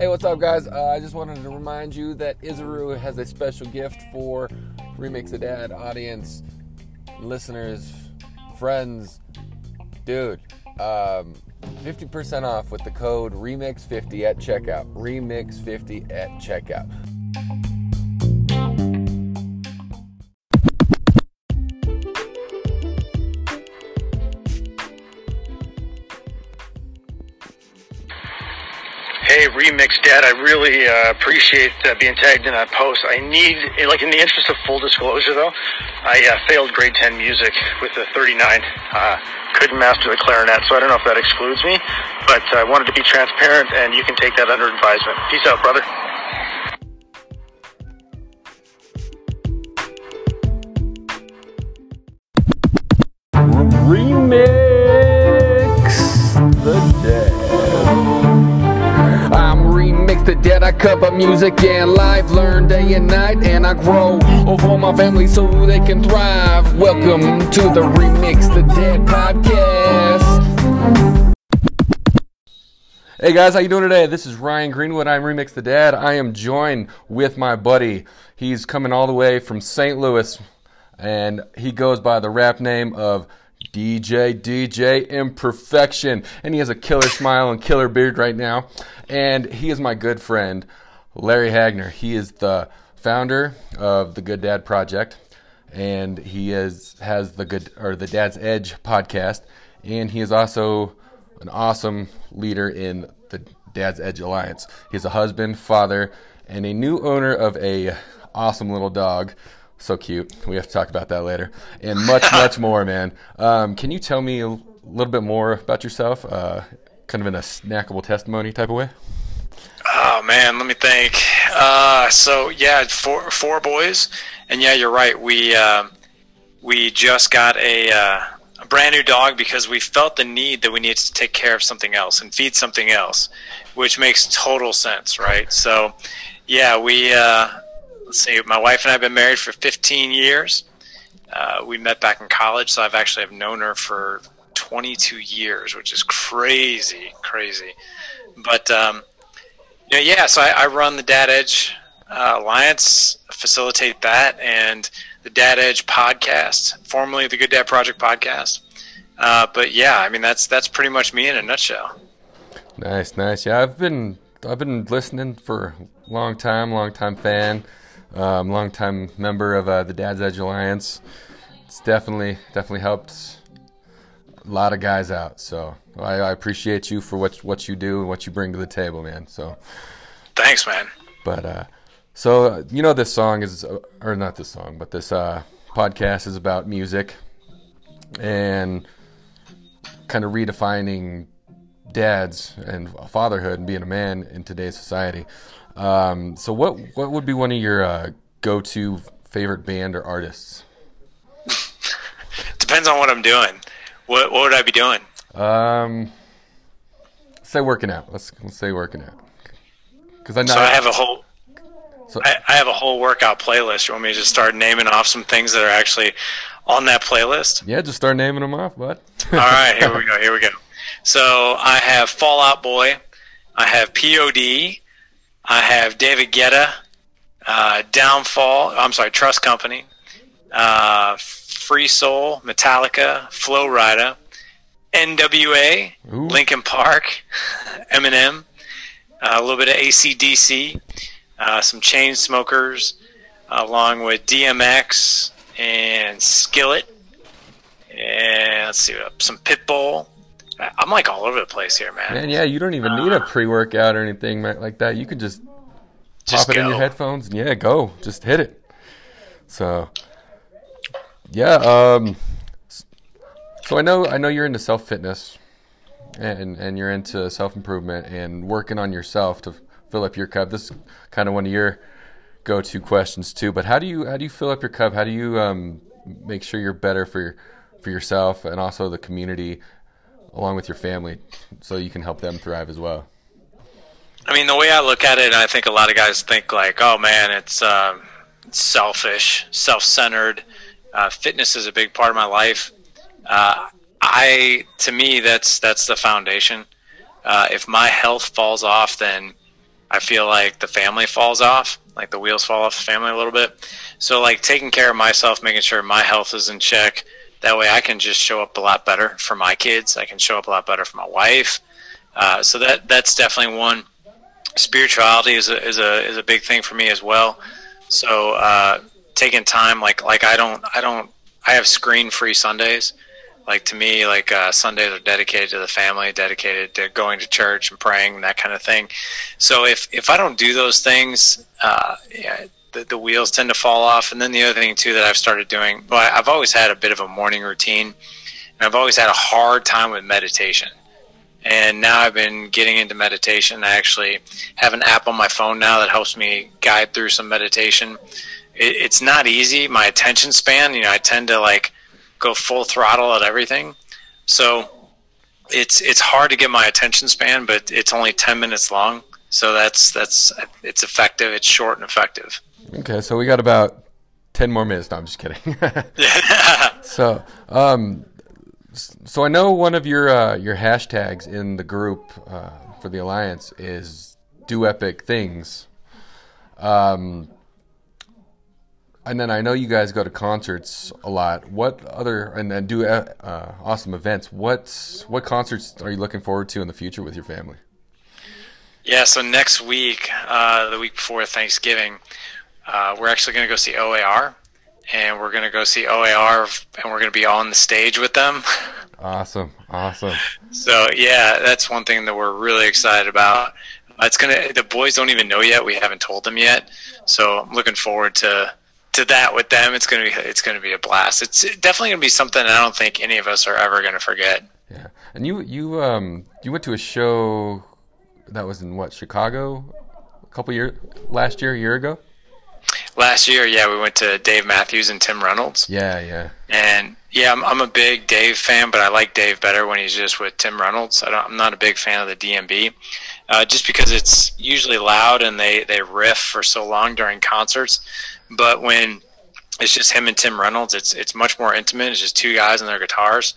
Hey, what's up, guys? Uh, I just wanted to remind you that Isaru has a special gift for Remix the Dad audience, listeners, friends. Dude, um, 50% off with the code REMIX50 at checkout. REMIX50 at checkout. Remix Dad, I really uh, appreciate uh, being tagged in that post. I need, like, in the interest of full disclosure, though, I uh, failed grade 10 music with a 39. Uh, couldn't master the clarinet, so I don't know if that excludes me, but I wanted to be transparent, and you can take that under advisement. Peace out, brother. Remix I cover music and life, learn day and night, and I grow over my family so they can thrive. Welcome to the Remix the Dad podcast. Hey guys, how you doing today? This is Ryan Greenwood. I'm Remix the Dad. I am joined with my buddy. He's coming all the way from St. Louis, and he goes by the rap name of DJ DJ Imperfection, and he has a killer smile and killer beard right now. And he is my good friend, Larry Hagner. He is the founder of the Good Dad Project, and he is has the good or the Dad's Edge podcast, and he is also an awesome leader in the Dad's Edge Alliance. He's a husband, father, and a new owner of a awesome little dog. So cute. We have to talk about that later, and much, much more, man. Um, can you tell me a little bit more about yourself, uh, kind of in a snackable testimony type of way? Oh man, let me think. Uh, so yeah, four four boys, and yeah, you're right. We uh, we just got a, uh, a brand new dog because we felt the need that we needed to take care of something else and feed something else, which makes total sense, right? So yeah, we uh, let's see. My wife and I have been married for 15 years. Uh, we met back in college, so I've actually have known her for 22 years, which is crazy, crazy. But um, yeah, yeah. So I, I run the Dad Edge uh, Alliance, facilitate that, and the Dad Edge podcast, formerly the Good Dad Project podcast. Uh, but yeah, I mean that's that's pretty much me in a nutshell. Nice, nice. Yeah, I've been I've been listening for a long time, long time fan, um, long time member of uh, the Dad's Edge Alliance. It's definitely definitely helped a lot of guys out. So I, I appreciate you for what what you do and what you bring to the table, man. So Thanks, man. But uh, so uh, you know, this song is, uh, or not this song, but this uh, podcast is about music and kind of redefining dads and fatherhood and being a man in today's society. Um, so, what what would be one of your uh, go-to favorite band or artists? Depends on what I'm doing. What what would I be doing? Um, say working out. Let's, let's say working out. Because I know So I have a whole So- I, I have a whole workout playlist. You want me to just start naming off some things that are actually on that playlist? yeah, just start naming them off, bud. All right, here we go. Here we go. So I have Fall Out Boy, I have POD, I have David Guetta, uh, Downfall. I'm sorry, Trust Company, uh, Free Soul, Metallica, Flo Rida, NWA, Ooh. Linkin Park, Eminem, uh, a little bit of ACDC, uh, some Chainsmokers, along with DMX and Skillet and let's see what some Pitbull. I'm like all over the place here, man. Man, yeah, you don't even need a pre-workout or anything like that. You could just Just pop it in your headphones and yeah, go. Just hit it. So, yeah. Um, so I know I know you're into self fitness, and and you're into self improvement and working on yourself to fill up your cup. This is kind of one of your go to questions too. But how do you how do you fill up your cup? How do you um, make sure you're better for your, for yourself and also the community, along with your family, so you can help them thrive as well. I mean, the way I look at it, I think a lot of guys think like, oh man, it's um, selfish, self-centered. Uh, fitness is a big part of my life. Uh, I, to me, that's that's the foundation. Uh, if my health falls off, then I feel like the family falls off, like the wheels fall off the family a little bit. So like taking care of myself, making sure my health is in check. That way, I can just show up a lot better for my kids. I can show up a lot better for my wife. Uh, so that that's definitely one. Spirituality is a is a is a big thing for me as well. So uh, taking time, like like I don't I don't I have screen free Sundays like to me like uh, sundays are dedicated to the family dedicated to going to church and praying and that kind of thing so if if i don't do those things uh, yeah, the, the wheels tend to fall off and then the other thing too that i've started doing well i've always had a bit of a morning routine and i've always had a hard time with meditation and now i've been getting into meditation i actually have an app on my phone now that helps me guide through some meditation it, it's not easy my attention span you know i tend to like go full throttle at everything. So it's it's hard to get my attention span, but it's only ten minutes long. So that's that's it's effective. It's short and effective. Okay, so we got about ten more minutes. No, I'm just kidding. so, um, so I know one of your uh, your hashtags in the group uh, for the alliance is do epic things. Um, and then I know you guys go to concerts a lot. What other and, and do uh, uh, awesome events? What what concerts are you looking forward to in the future with your family? Yeah, so next week, uh, the week before Thanksgiving, uh, we're actually going to go see OAR, and we're going to go see OAR, and we're going to be on the stage with them. Awesome, awesome. so yeah, that's one thing that we're really excited about. It's gonna. The boys don't even know yet. We haven't told them yet, so I'm looking forward to to that with them, it's gonna be it's gonna be a blast. It's definitely gonna be something I don't think any of us are ever gonna forget. Yeah, and you you um you went to a show that was in what Chicago a couple years last year, a year ago. Last year, yeah, we went to Dave Matthews and Tim Reynolds. Yeah, yeah. And yeah, I'm, I'm a big Dave fan, but I like Dave better when he's just with Tim Reynolds. I am not a big fan of the DMB, uh, just because it's usually loud and they they riff for so long during concerts. But when it's just him and Tim Reynolds, it's it's much more intimate. It's just two guys and their guitars,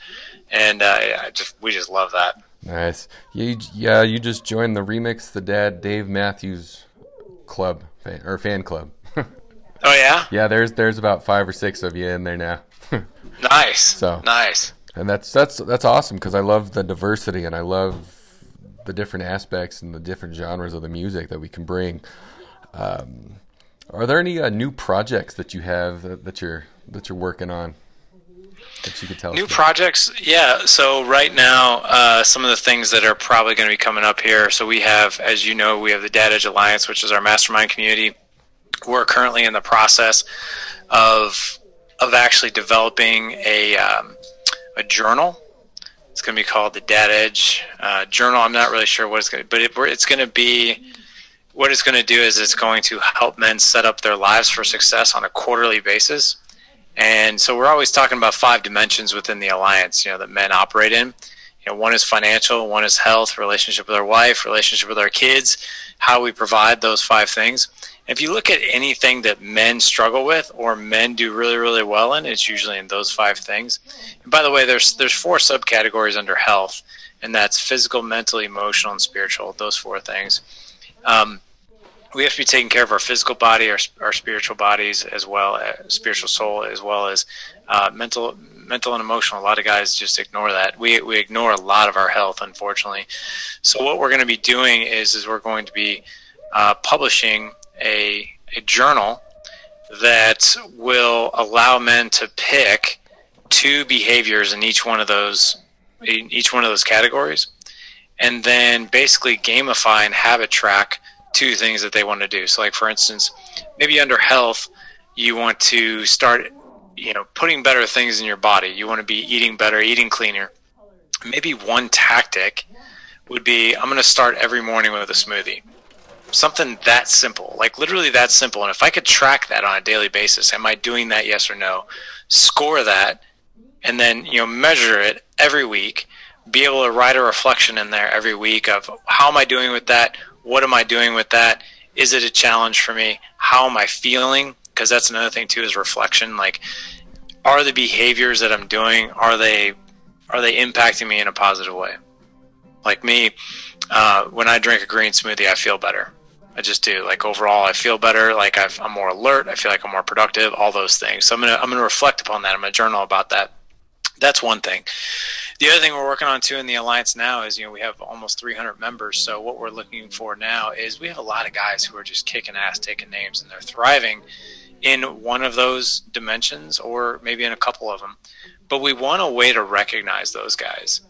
and uh, I just we just love that. Nice. You, yeah, you just joined the remix the Dad Dave Matthews Club or fan club. Oh yeah. Yeah, there's there's about five or six of you in there now. nice. So nice. And that's that's that's awesome because I love the diversity and I love the different aspects and the different genres of the music that we can bring. Um, are there any uh, new projects that you have that, that, you're that you're working on that you could tell? Us? New projects, yeah. So right now, uh, some of the things that are probably going to be coming up here. So we have, as you know, we have the Dad Edge Alliance, which is our mastermind community. We're currently in the process of of actually developing a um, a journal. It's going to be called the Dad Edge uh, Journal. I'm not really sure what it's going to, but it, it's going to be what it's going to do is it's going to help men set up their lives for success on a quarterly basis. And so we're always talking about five dimensions within the alliance, you know, that men operate in. You know, one is financial, one is health, relationship with our wife, relationship with our kids, how we provide those five things. If you look at anything that men struggle with or men do really, really well in, it's usually in those five things. And by the way, there's there's four subcategories under health, and that's physical, mental, emotional, and spiritual. Those four things. Um, we have to be taking care of our physical body, our, our spiritual bodies, as well as uh, spiritual soul, as well as uh, mental, mental and emotional. A lot of guys just ignore that. We we ignore a lot of our health, unfortunately. So what we're going to be doing is is we're going to be uh, publishing a a journal that will allow men to pick two behaviors in each one of those in each one of those categories and then basically gamify and habit track two things that they want to do. So, like for instance, maybe under health, you want to start, you know, putting better things in your body. You want to be eating better, eating cleaner. Maybe one tactic would be I'm going to start every morning with a smoothie. Something that simple, like literally that simple. And if I could track that on a daily basis, am I doing that? Yes or no? Score that, and then you know measure it every week be able to write a reflection in there every week of how am I doing with that? What am I doing with that? Is it a challenge for me? How am I feeling? Because that's another thing too is reflection. Like, are the behaviors that I'm doing are they are they impacting me in a positive way? Like me, uh, when I drink a green smoothie, I feel better. I just do. Like overall, I feel better. Like i am more alert. I feel like I'm more productive. All those things. So I'm gonna I'm gonna reflect upon that. I'm gonna journal about that. That's one thing. The other thing we're working on too in the alliance now is you know we have almost 300 members. So what we're looking for now is we have a lot of guys who are just kicking ass, taking names, and they're thriving in one of those dimensions or maybe in a couple of them. But we want a way to recognize those guys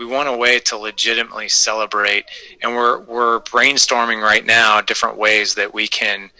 we want a way to legitimately celebrate and we're we're brainstorming right now different ways that we can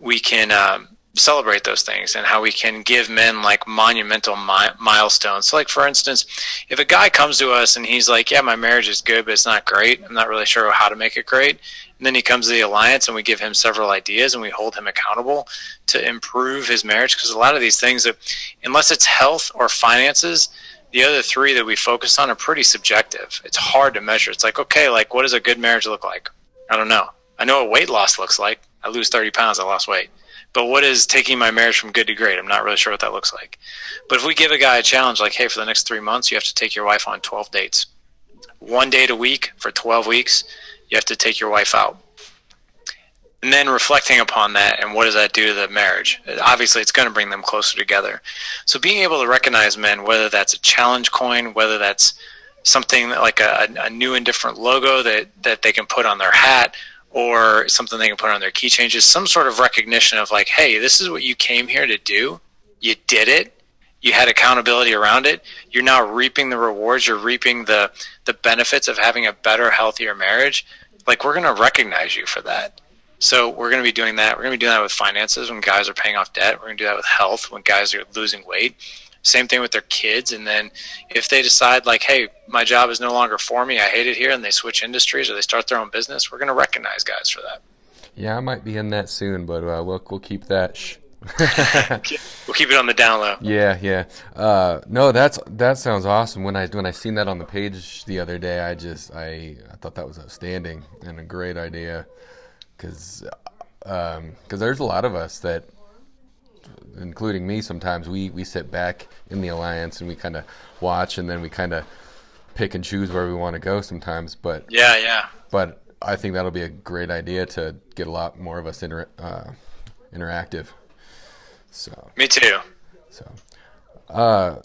we can um, celebrate those things and how we can give men like monumental mi- milestones. So, like for instance, if a guy comes to us and he's like, "Yeah, my marriage is good, but it's not great. I'm not really sure how to make it great," and then he comes to the alliance and we give him several ideas and we hold him accountable to improve his marriage because a lot of these things that, unless it's health or finances, the other three that we focus on are pretty subjective. It's hard to measure. It's like, okay, like what does a good marriage look like? I don't know. I know what weight loss looks like. I lose 30 pounds, I lost weight. But what is taking my marriage from good to great? I'm not really sure what that looks like. But if we give a guy a challenge like, hey, for the next three months, you have to take your wife on 12 dates. One date a week for 12 weeks, you have to take your wife out and then reflecting upon that and what does that do to the marriage? Obviously it's going to bring them closer together. So being able to recognize men whether that's a challenge coin whether that's something like a, a new and different logo that, that they can put on their hat or something they can put on their key changes some sort of recognition of like hey this is what you came here to do. You did it. You had accountability around it. You're now reaping the rewards. You're reaping the the benefits of having a better healthier marriage. Like we're going to recognize you for that so we're going to be doing that. We're going to be doing that with finances when guys are paying off debt. We're going to do that with health when guys are losing weight. Same thing with their kids. And then if they decide like, hey, my job is no longer for me, I hate it here, and they switch industries or they start their own business, we're going to recognize guys for that. Yeah, I might be in that soon, but uh, we'll we'll keep that. Sh- we'll keep it on the down low. Yeah, yeah. Uh, no, that's that sounds awesome. When I when I seen that on the page the other day, I just I I thought that was outstanding and a great idea because because um, there's a lot of us that including me sometimes we we sit back in the alliance and we kind of watch and then we kind of pick and choose where we want to go sometimes but yeah yeah. but i think that'll be a great idea to get a lot more of us inter- uh, interactive. So. Me too. So uh,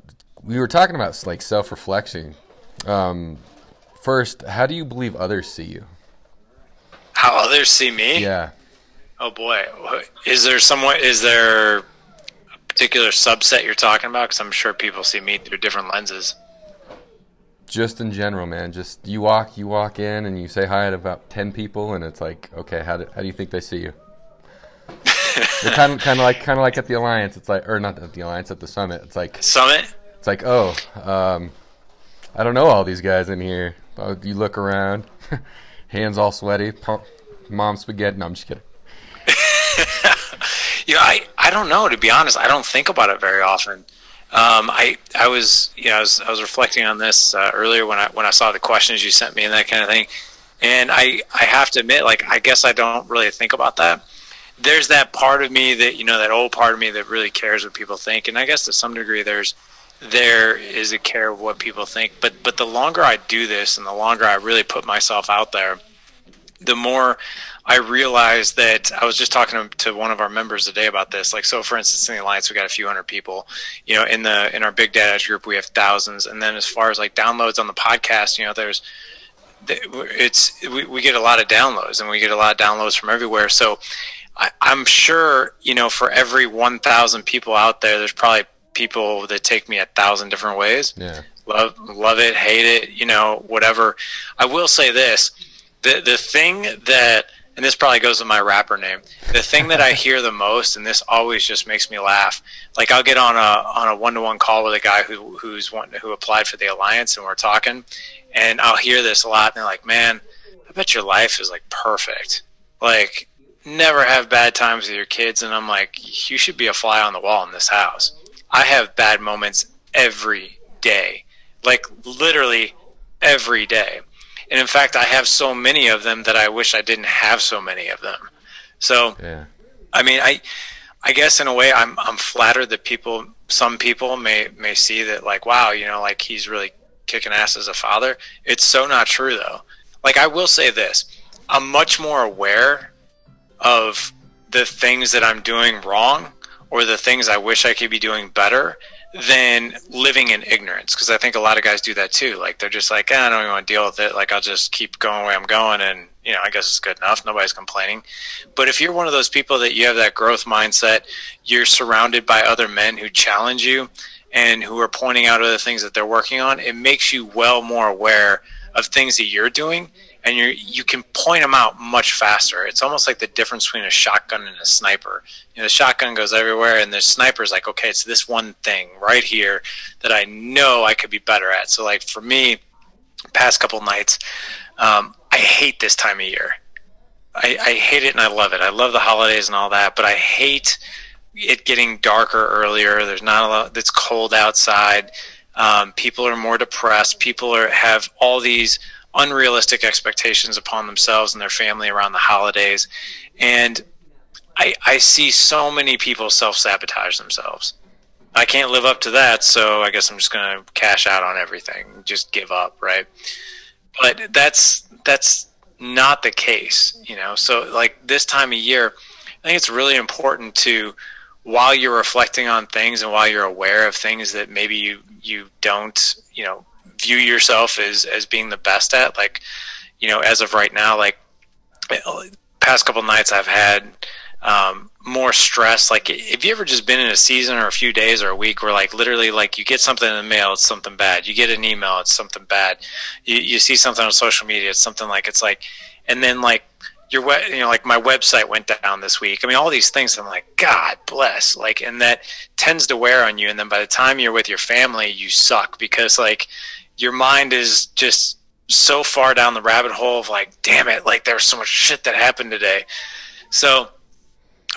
we were talking about like self-reflection. Um, first how do you believe others see you how others see me? Yeah. Oh boy, is there someone? Is there a particular subset you're talking about? Because I'm sure people see me through different lenses. Just in general, man. Just you walk, you walk in, and you say hi to about ten people, and it's like, okay, how do how do you think they see you? They're kind of kind of like kind of like at the alliance. It's like, or not at the alliance, at the summit. It's like summit. It's like, oh, um, I don't know all these guys in here. You look around. hands all sweaty, mom spaghetti. No, I'm just kidding. know, I, I don't know. To be honest, I don't think about it very often. Um, I I was you know I was I was reflecting on this uh, earlier when I when I saw the questions you sent me and that kind of thing, and I I have to admit like I guess I don't really think about that. There's that part of me that you know that old part of me that really cares what people think, and I guess to some degree there's there is a care of what people think. But but the longer I do this and the longer I really put myself out there, the more I realize that I was just talking to, one of our members today about this. Like, so for instance, in the alliance, we got a few hundred people. You know, in the in our big data group, we have thousands. And then as far as like downloads on the podcast, you know, there's it's we, we get a lot of downloads and we get a lot of downloads from everywhere. So I, I'm sure you know for every 1,000 people out there, there's probably people that take me a thousand different ways. Yeah. Love, love it, hate it, you know, whatever. I will say this: the the thing that, and this probably goes with my rapper name. The thing that I hear the most, and this always just makes me laugh. Like I'll get on a on a one to one call with a guy who who's one who applied for the alliance, and we're talking, and I'll hear this a lot, and they're like, "Man, I bet your life is like perfect. Like never have bad times with your kids." And I'm like, "You should be a fly on the wall in this house." I have bad moments every day, like literally every day. And in fact, I have so many of them that I wish I didn't have so many of them. So, yeah. I mean, I, I guess in a way, I'm I'm flattered that people, some people may may see that like, wow, you know, like he's really kicking ass as a father. It's so not true though. Like I will say this, I'm much more aware of the things that I'm doing wrong or the things I wish I could be doing better than living in ignorance. Because I think a lot of guys do that too. Like they're just like, eh, I don't even want to deal with it. Like I'll just keep going where I'm going, and you know, I guess it's good enough. Nobody's complaining. But if you're one of those people that you have that growth mindset, you're surrounded by other men who challenge you and who are pointing out other things that they're working on. It makes you well more aware of things that you're doing and you you can point them out much faster. It's almost like the difference between a shotgun and a sniper. You know, the shotgun goes everywhere, and the sniper's like, okay, it's this one thing right here that I know I could be better at. So, like for me, past couple nights, um, I hate this time of year. I, I hate it and I love it. I love the holidays and all that, but I hate it getting darker earlier. There's not a lot. It's cold outside. Um, people are more depressed. People are have all these unrealistic expectations upon themselves and their family around the holidays. And I, I see so many people self sabotage themselves. I can't live up to that, so I guess I'm just going to cash out on everything, just give up, right? But that's that's not the case, you know. So like this time of year, I think it's really important to while you're reflecting on things and while you're aware of things that maybe you you don't, you know, view yourself as as being the best at like you know as of right now like past couple nights i've had um, more stress like if you ever just been in a season or a few days or a week where like literally like you get something in the mail it's something bad you get an email it's something bad you, you see something on social media it's something like it's like and then like your web, you know, like my website went down this week. I mean, all these things. I'm like, God bless, like, and that tends to wear on you. And then by the time you're with your family, you suck because like your mind is just so far down the rabbit hole of like, damn it, like there's so much shit that happened today. So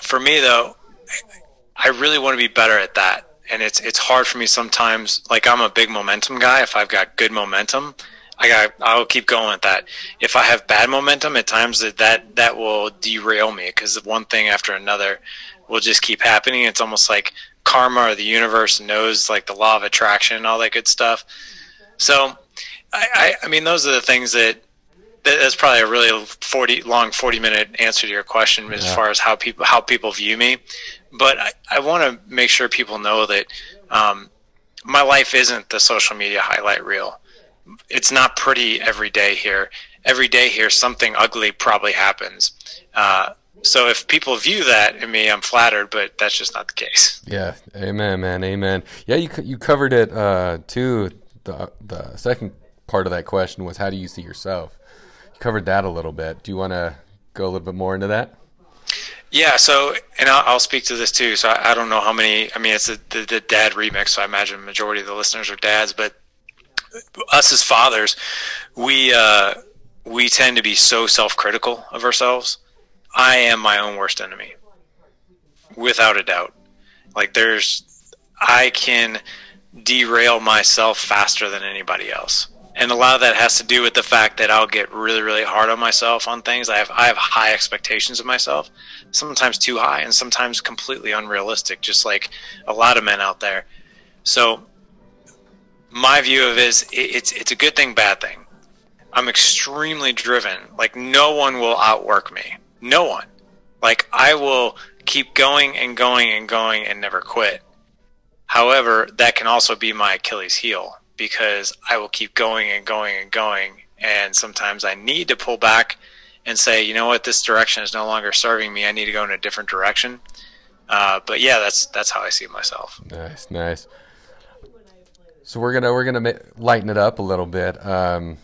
for me though, I really want to be better at that. And it's it's hard for me sometimes. Like I'm a big momentum guy. If I've got good momentum, I got I'll keep going with that. If I have bad momentum, at times that that, that will derail me because one thing after another will just keep happening. It's almost like karma or the universe knows like the law of attraction and all that good stuff. So, I, I, I mean, those are the things that that's probably a really 40 long 40 minute answer to your question as yeah. far as how people how people view me. But i, I want to make sure people know that um, my life isn't the social media highlight reel. It's not pretty every day here. Every day here something ugly probably happens. Uh, so if people view that in me i'm flattered but that's just not the case. Yeah. Amen man. Amen. Yeah you, you covered it uh, too the the second part of that question was how do you see yourself? You covered that a little bit. Do you want to go a little bit more into that? Yeah, so and I'll, I'll speak to this too. So I, I, don't know how many. I mean, it's a, the, the dad remix, so I imagine the majority of the listeners are dads. But us as fathers, we uh, we tend to be so self-critical of ourselves. I am my own worst enemy, without a doubt. Like there's, I can derail myself faster than anybody else. And a lot of that has to do with the fact that I'll get really, really hard on myself on things. I have I have high expectations of myself, sometimes too high, and sometimes completely unrealistic, just like a lot of men out there. So, my view of it is it's it's a good thing, bad thing. I'm extremely driven. Like no one will outwork me. No one. Like I will keep going and going and going and never quit. However, that can also be my Achilles heel because I will keep going and going and going. And sometimes I need to pull back and say, you know what, this direction is no longer serving me. I need to go in a different direction. Uh, but yeah, that's that's how I see myself. Nice, nice. So we're gonna we're gonna ma- lighten it up a little bit. Um,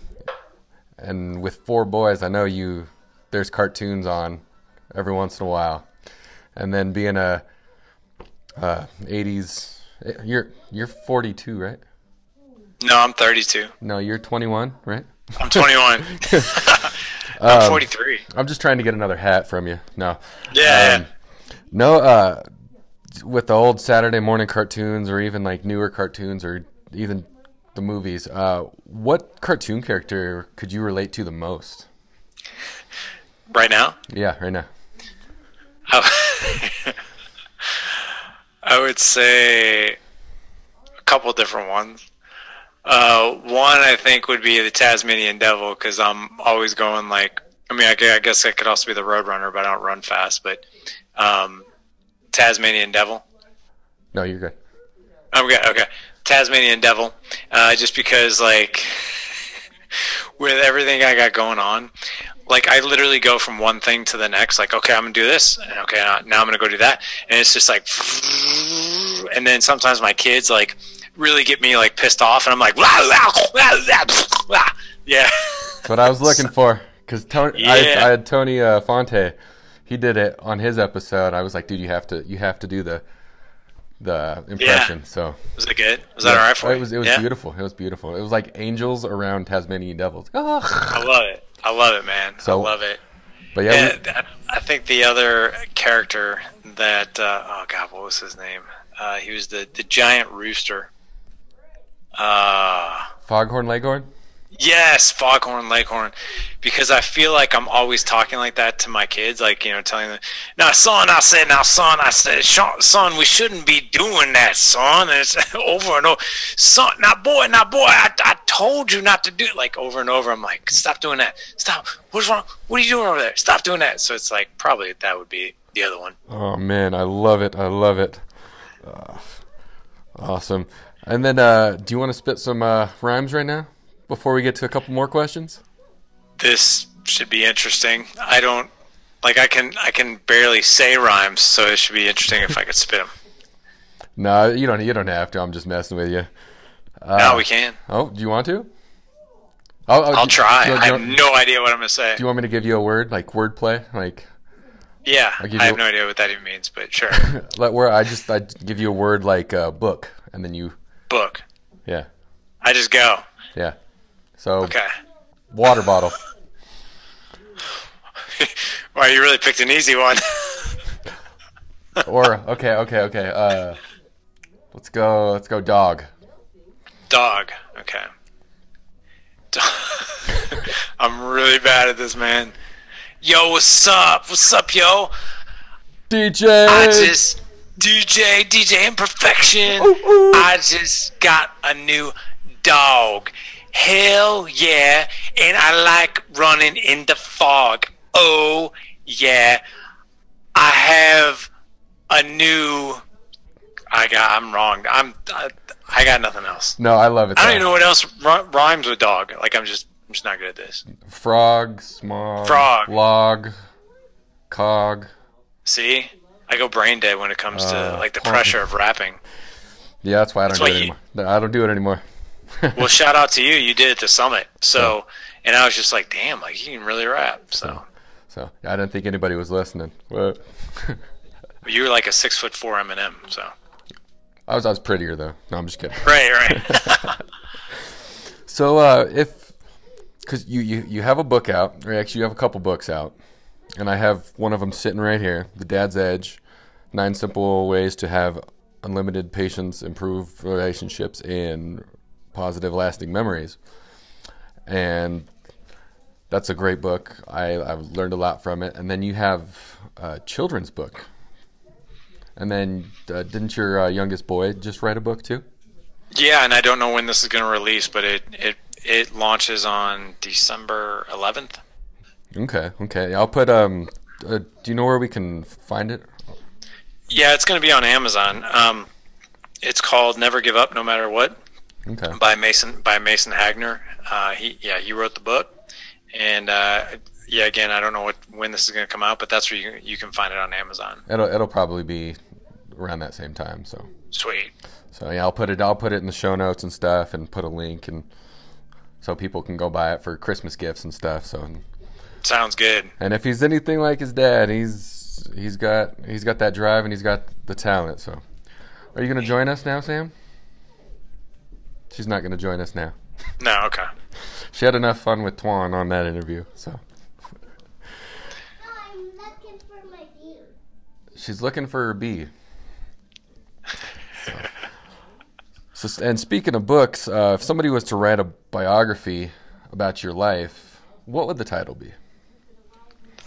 and with four boys, I know you. There's cartoons on every once in a while, and then being a uh, 80s you're you're 42, right? No, I'm 32. No, you're 21, right? I'm 21. I'm um, 43. I'm just trying to get another hat from you. No. Yeah. Um, no. Uh, with the old Saturday morning cartoons, or even like newer cartoons, or even the movies, uh, what cartoon character could you relate to the most? Right now? Yeah, right now. Oh. I would say a couple different ones. Uh, one I think would be the Tasmanian Devil because I'm always going like I mean, I, I guess I could also be the Roadrunner, but I don't run fast. But um, Tasmanian Devil. No, you're good. I'm good. Okay, Tasmanian Devil. Uh, just because, like, with everything I got going on, like I literally go from one thing to the next. Like, okay, I'm gonna do this. Okay, now now I'm gonna go do that, and it's just like, and then sometimes my kids like really get me like pissed off, and I'm like, yeah, That's what I was looking for. Because Tony, I, Yeah. I had Tony uh, Fonte. He did it on his episode. I was like, dude, you have to, you have to do the, the impression. So was it good? Was that all right for you? it was, it was yeah? beautiful. It was beautiful. It was like angels around Tasmanian devils. I love it. I love it, man. So- I love it. But yeah, we- And I- I think the other character that uh, oh god, what was his name? Uh, he was the the giant rooster. Uh, Foghorn Leghorn. Yes, Foghorn Leghorn, because I feel like I'm always talking like that to my kids, like you know, telling them, "Now, son," I said, "Now, son," I said, "Son, we shouldn't be doing that, son." And it's over and over, son, now, boy, now, boy, I, I told you not to do it, like over and over. I'm like, stop doing that, stop. What's wrong? What are you doing over there? Stop doing that. So it's like probably that would be the other one. Oh man, I love it. I love it. Uh, awesome. And then, uh, do you want to spit some uh, rhymes right now before we get to a couple more questions? This should be interesting. I don't like I can I can barely say rhymes, so it should be interesting if I could spit them. No, you don't. You don't have to. I'm just messing with you. Uh, now we can. Oh, do you want to? Oh, oh, I'll do- try. Do, I have no idea what I'm gonna say. do you want me to give you a word, like wordplay, like Yeah, I have no idea what that even means, but sure. let where I just I give you a word like uh, book, and then you Book. yeah I just go. yeah. So Okay. water bottle. wow, you really picked an easy one. or okay okay okay. Uh, let's go let's go dog. Dog. Okay. Do- I'm really bad at this, man. Yo, what's up? What's up, yo? DJ. I just DJ DJ Imperfection. Ooh, ooh. I just got a new dog. Hell yeah! And I like running in the fog. Oh yeah! I have a new. I got. I'm wrong. I'm. I, I got nothing else. no, I love it. I don't though. even know what else rhymes with dog. Like I'm just. I'm just not good at this. Frog, smog, Frog. log, cog. See, I go brain dead when it comes to Uh, like the pressure of rapping. Yeah, that's why I don't That's do it anymore. I don't do it anymore. Well, shout out to you. You did it to Summit. So, and I was just like, damn, like you can really rap. So, so I didn't think anybody was listening. What? you were like a six foot four Eminem. So, I was I was prettier though. No, I'm just kidding. right, right. So uh, if because you, you you have a book out, or actually you have a couple books out, and I have one of them sitting right here, The Dad's Edge: Nine Simple Ways to Have Unlimited Patience, Improve Relationships, and Positive Lasting Memories. And that's a great book. I I've learned a lot from it. And then you have a children's book. And then uh, didn't your uh, youngest boy just write a book too? yeah, and I don't know when this is going to release, but it it it launches on December 11th. Okay, okay. I'll put um. Uh, do you know where we can find it? Yeah, it's going to be on Amazon. Um, it's called Never Give Up No Matter What Okay. by Mason by Mason Hagner. Uh, he yeah he wrote the book, and uh, yeah again I don't know what when this is going to come out, but that's where you you can find it on Amazon. It'll it'll probably be around that same time. So Sweet. so yeah, I'll put it I'll put it in the show notes and stuff, and put a link and so people can go buy it for Christmas gifts and stuff. So Sounds good. and if he's anything like his dad, he's he's got he's got that drive and he's got the talent. So are you gonna join us now, Sam? She's not gonna join us now. No, okay. She had enough fun with Twan on that interview, so I'm looking for my view. she's looking for her bee. So, so and speaking of books, uh, if somebody was to write a biography about your life, what would the title be?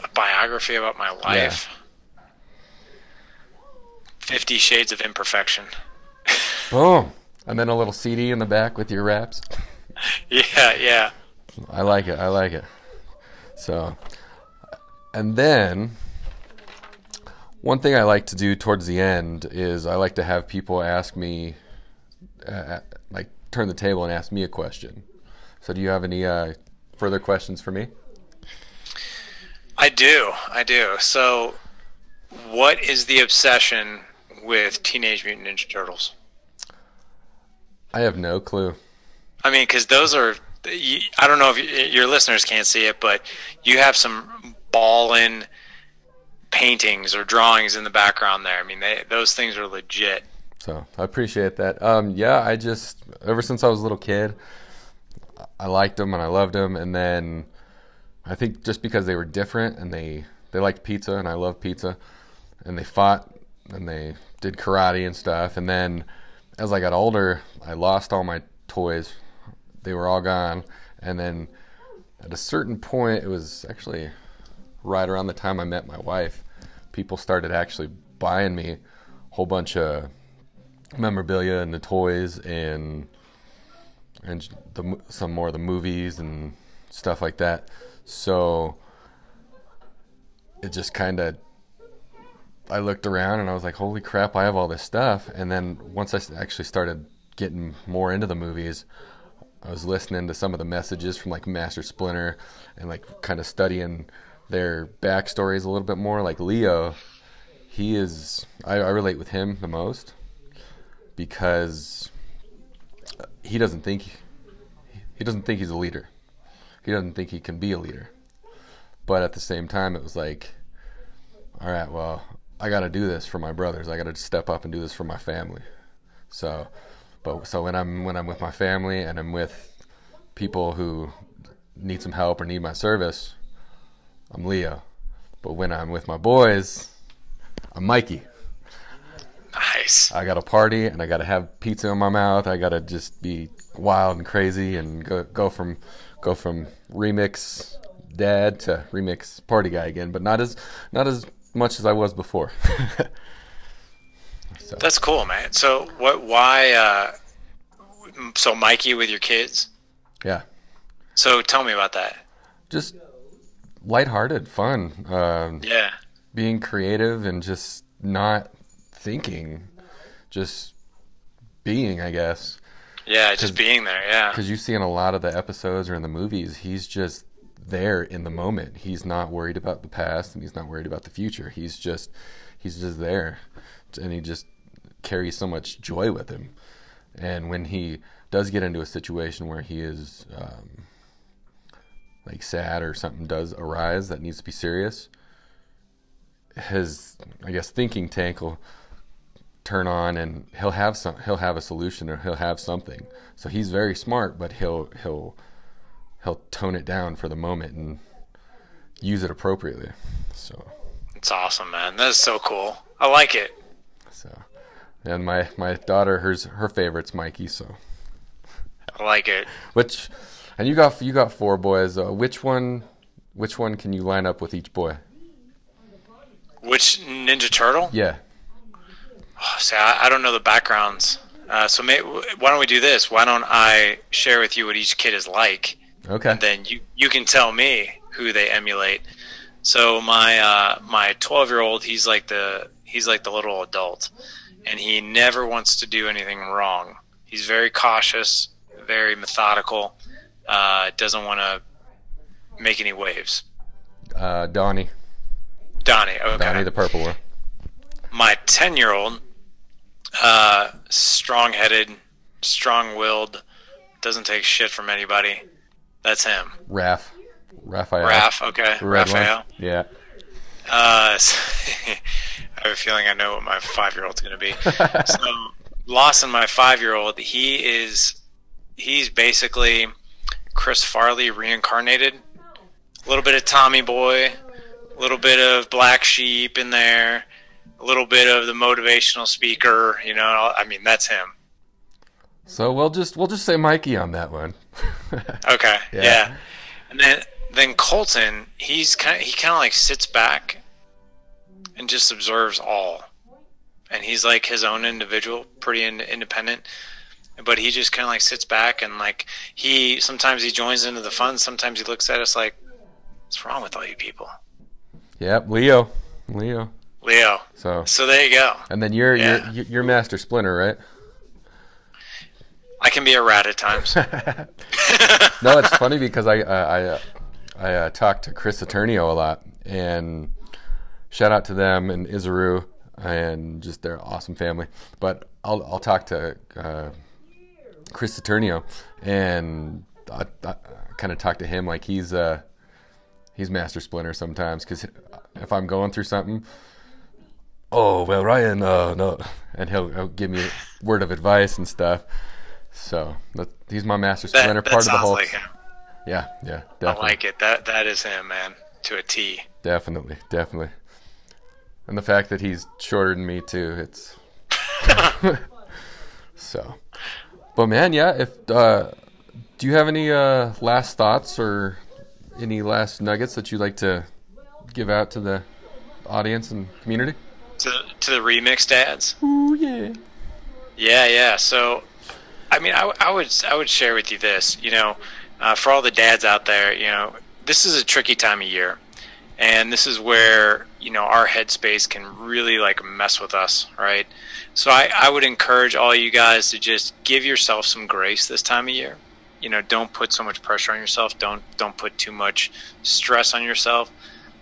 A biography about my life. Fifty Shades of Imperfection. Boom, and then a little CD in the back with your raps. Yeah, yeah. I like it. I like it. So, and then one thing I like to do towards the end is I like to have people ask me, uh, like, turn the table and ask me a question. So, do you have any uh, further questions for me? I do. I do. So, what is the obsession with Teenage Mutant Ninja Turtles? I have no clue. I mean, because those are. I don't know if your listeners can't see it, but you have some ball-in paintings or drawings in the background there. I mean, they, those things are legit. So I appreciate that. Um, yeah, I just ever since I was a little kid, I liked them and I loved them, and then I think just because they were different and they they liked pizza and I love pizza, and they fought and they did karate and stuff, and then as I got older, I lost all my toys. They were all gone, and then at a certain point, it was actually right around the time I met my wife, people started actually buying me a whole bunch of memorabilia and the toys and and the, some more of the movies and stuff like that. So it just kind of I looked around and I was like, "Holy crap! I have all this stuff." And then once I actually started getting more into the movies, I was listening to some of the messages from like Master Splinter and like kind of studying their backstories a little bit more. Like Leo, he is I, I relate with him the most because uh, he doesn't think he doesn't think he's a leader. He doesn't think he can be a leader. But at the same time, it was like, all right, well, I got to do this for my brothers. I got to step up and do this for my family. So, but so when I'm when I'm with my family and I'm with people who need some help or need my service, I'm Leo. But when I'm with my boys, I'm Mikey. Nice. I got to party and I got to have pizza in my mouth. I got to just be wild and crazy and go go from go from remix dad to remix party guy again, but not as not as much as I was before. so. That's cool, man. So what? Why? Uh, so Mikey with your kids? Yeah. So tell me about that. Just lighthearted, fun. Um, yeah. Being creative and just not thinking, just being, I guess. Yeah, just being there. Yeah. Because you see in a lot of the episodes or in the movies, he's just there in the moment. He's not worried about the past and he's not worried about the future. He's just he's just there, and he just carries so much joy with him. And when he does get into a situation where he is um, like sad or something does arise that needs to be serious, his I guess thinking tank will turn on and he'll have some he'll have a solution or he'll have something. So he's very smart, but he'll he'll he'll tone it down for the moment and use it appropriately. So it's awesome, man. That's so cool. I like it. So, and my my daughter, hers her favorite's Mikey. So I like it. Which, and you got you got four boys. Uh, which one? Which one can you line up with each boy? Which Ninja Turtle? Yeah. Oh, see, I, I don't know the backgrounds. Uh, so may, why don't we do this? Why don't I share with you what each kid is like? Okay. And then you you can tell me who they emulate. So my uh, my 12 year old, he's like the he's like the little adult, and he never wants to do anything wrong. He's very cautious, very methodical. Uh, doesn't want to make any waves. Uh, Donnie. Donnie. Okay. Donnie, the purple one. My 10 year old, uh, strong headed, strong willed, doesn't take shit from anybody. That's him. Raph. Raphael. Raph, okay. Raphael. One. Yeah. Uh, so I have a feeling I know what my five year old's going to be. so, Lawson, my five year old, he is, he's basically Chris Farley reincarnated. A little bit of Tommy Boy, a little bit of Black Sheep in there, a little bit of the motivational speaker. You know, I mean, that's him. So we'll just we'll just say Mikey on that one. okay. Yeah. yeah. And then then Colton, he's kind of, he kind of like sits back and just observes all. And he's like his own individual, pretty in, independent. But he just kind of like sits back and like he sometimes he joins into the fun. Sometimes he looks at us like, "What's wrong with all you people?" Yep, Leo, Leo. Leo. So So there you go. and then you're Yeah. you're you're Master Splinter, right? I can be a rat at times. no, it's funny because I I I, uh, I uh, talked to Chris Eternio a lot, and shout out to them and Isaru and just their awesome family. But I'll I'll talk to uh, Chris Eternio, and I, I kind of talk to him like he's uh he's Master Splinter sometimes because if I'm going through something. Oh well, Ryan, uh, no, and he'll, he'll give me a word of advice and stuff. So that, he's my master splinter, that part of the whole. like. Yeah, yeah, I definitely, like it. That that is him, man, to a T. definitely, definitely. And the fact that he's shorter than me too, it's so. But man, yeah. If uh, do you have any uh, last thoughts or any last nuggets that you'd like to give out to the audience and community? To to the remix dads. Ooh yeah. Yeah, yeah. So, I mean, I, I would I would share with you this. You know, uh, for all the dads out there, you know, this is a tricky time of year, and this is where you know our headspace can really like mess with us, right? So I, I would encourage all you guys to just give yourself some grace this time of year. You know, don't put so much pressure on yourself. Don't don't put too much stress on yourself.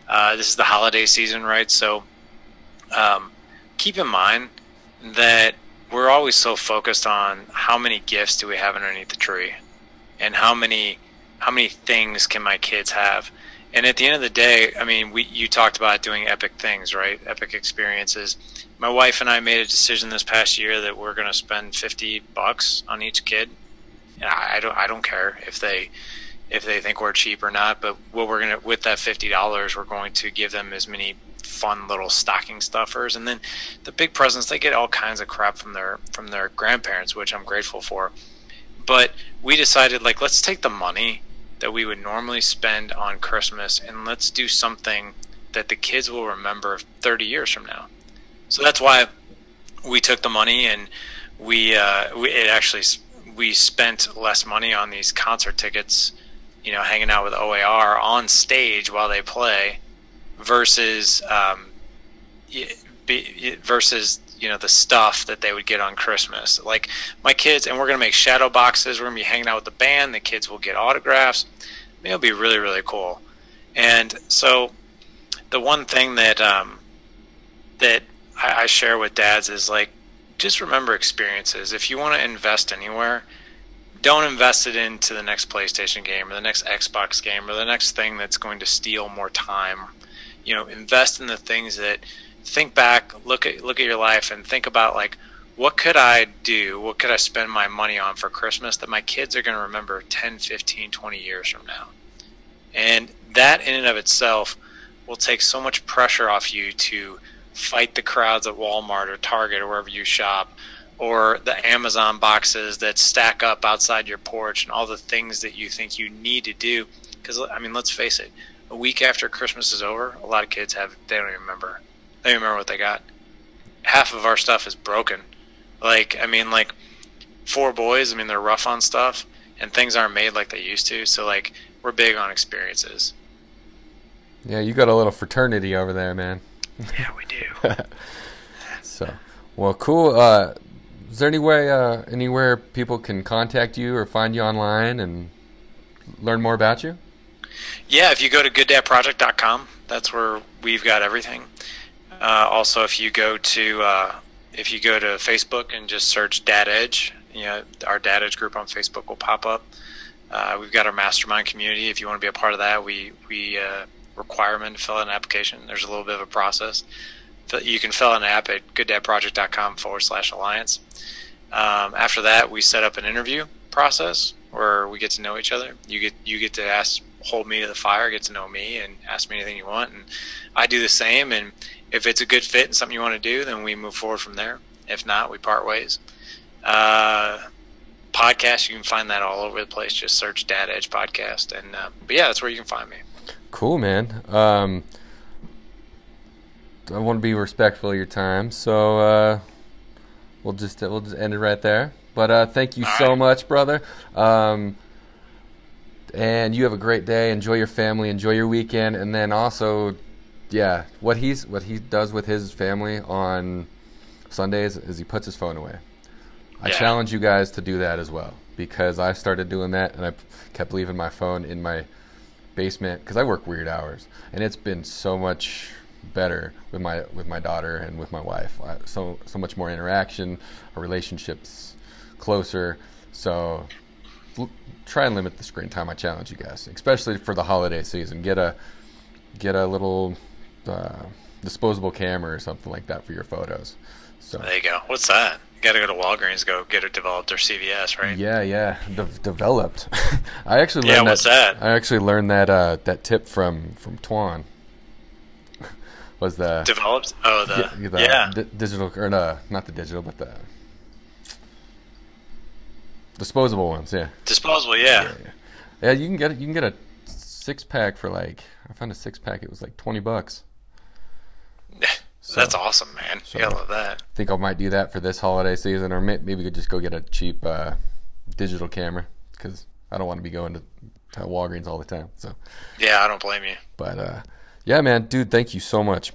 Uh, this is the holiday season, right? So um, keep in mind that we're always so focused on how many gifts do we have underneath the tree? And how many how many things can my kids have? And at the end of the day i mean we you talked about doing epic things right? Epic experiences. My wife and i made a decision this past year that we're going to spend 50 bucks on each kid. And I, I don't i don't care if they if they think we're cheap or not but what we're going to with that $50 we're going to give them as many fun little stocking stuffers. And then the big presents they get all kinds of crap from their from their grandparents which i'm grateful for. But we decided like let's take the money that we would normally spend on christmas and let's do something that the kids will remember 30 years from now. So that's why we took the money and we uh we it actually we spent less money on these concert tickets you know hanging out with oar on stage while they play versus um, versus you know the stuff that they would get on Christmas. Like my kids, and we're gonna make shadow boxes. We're gonna be hanging out with the band. The kids will get autographs. It'll be really really cool. And so the one thing that um, that I, I share with dads is like just remember experiences. If you want to invest anywhere, don't invest it into the next PlayStation game or the next Xbox game or the next thing that's going to steal more time you know invest in the things that think back look at look at your life and think about like what could i do? What could i spend my money on for christmas that my kids are going to remember 10 15 20 years from now? And that in and of itself will take so much pressure off you to fight the crowds at walmart or target or wherever you shop or the amazon boxes that stack up outside your porch and all the things that you think you need to do. Because i mean let's face it a week after Christmas is over, a lot of kids have they don't even remember. They remember what they got. Half of our stuff is broken. Like I mean, like four boys. I mean, they're rough on stuff, and things aren't made like they used to. So like we're big on experiences. Yeah, you got a little fraternity over there, man. Yeah, we do. So, well, cool. Uh, is there any way, uh, anywhere people can contact you or find you online and learn more about you? Yeah, if you go to gooddadproject.com, that's where we've got everything. Uh, also, if you go to uh, if you go to Facebook and just search Dad Edge, you know our Dad Edge group on Facebook will pop up. Uh, we've got our mastermind community. If you want to be a part of that, we we uh, require them to fill out an application. There's a little bit of a process. You can fill out an app at gooddadproject.com forward slash alliance. Um, after that, we set up an interview process where we get to know each other. You get you get to ask, hold me to the fire, get to know me, and ask me anything you want, and I do the same. And if it's a good fit and something you want to do, then we move forward from there. If not, we part ways. Uh, podcast, you can find that all over the place. Just search Dad Edge Podcast, and uh, but yeah, that's where you can find me. Cool, man. Um, I want to be respectful of your time, so uh, we'll just we'll just end it right there. But uh, thank you All so right. much, brother. Um, and you have a great day. Enjoy your family. Enjoy your weekend, and then also yeah, what he's what he does with his family on Sundays is he puts his phone away. I Yeah. challenge you guys to do that as well because I started doing that and I kept leaving my phone in my basement because I work weird hours and it's been so much better with my with my daughter and with my wife. I, so so much more interaction, our relationships closer. So try and limit the screen time. I challenge you guys, especially for the holiday season. Get a get a little uh, disposable camera or something like that for your photos. So There you go. What's that? You got to go to Walgreens, go get it developed or CVS, right? yeah, yeah, de- developed. I actually learned Yeah, what's that? I actually learned that uh, that tip from from Twan. Was the Developed? Oh, the yeah, the yeah. di- digital or no, not the digital, but the disposable ones. Yeah. Disposable, yeah. Yeah, yeah. Yeah, you can get. You can get a six pack for like I found a six pack. It was like twenty bucks. That's awesome, man. so- you gotta love that. I think I might do that for this holiday season, or maybe we could just go get a cheap uh, digital camera because I don't want to be going to, to Walgreens all the time. So, Yeah, I don't blame you. but uh, yeah, man, dude, thank you so much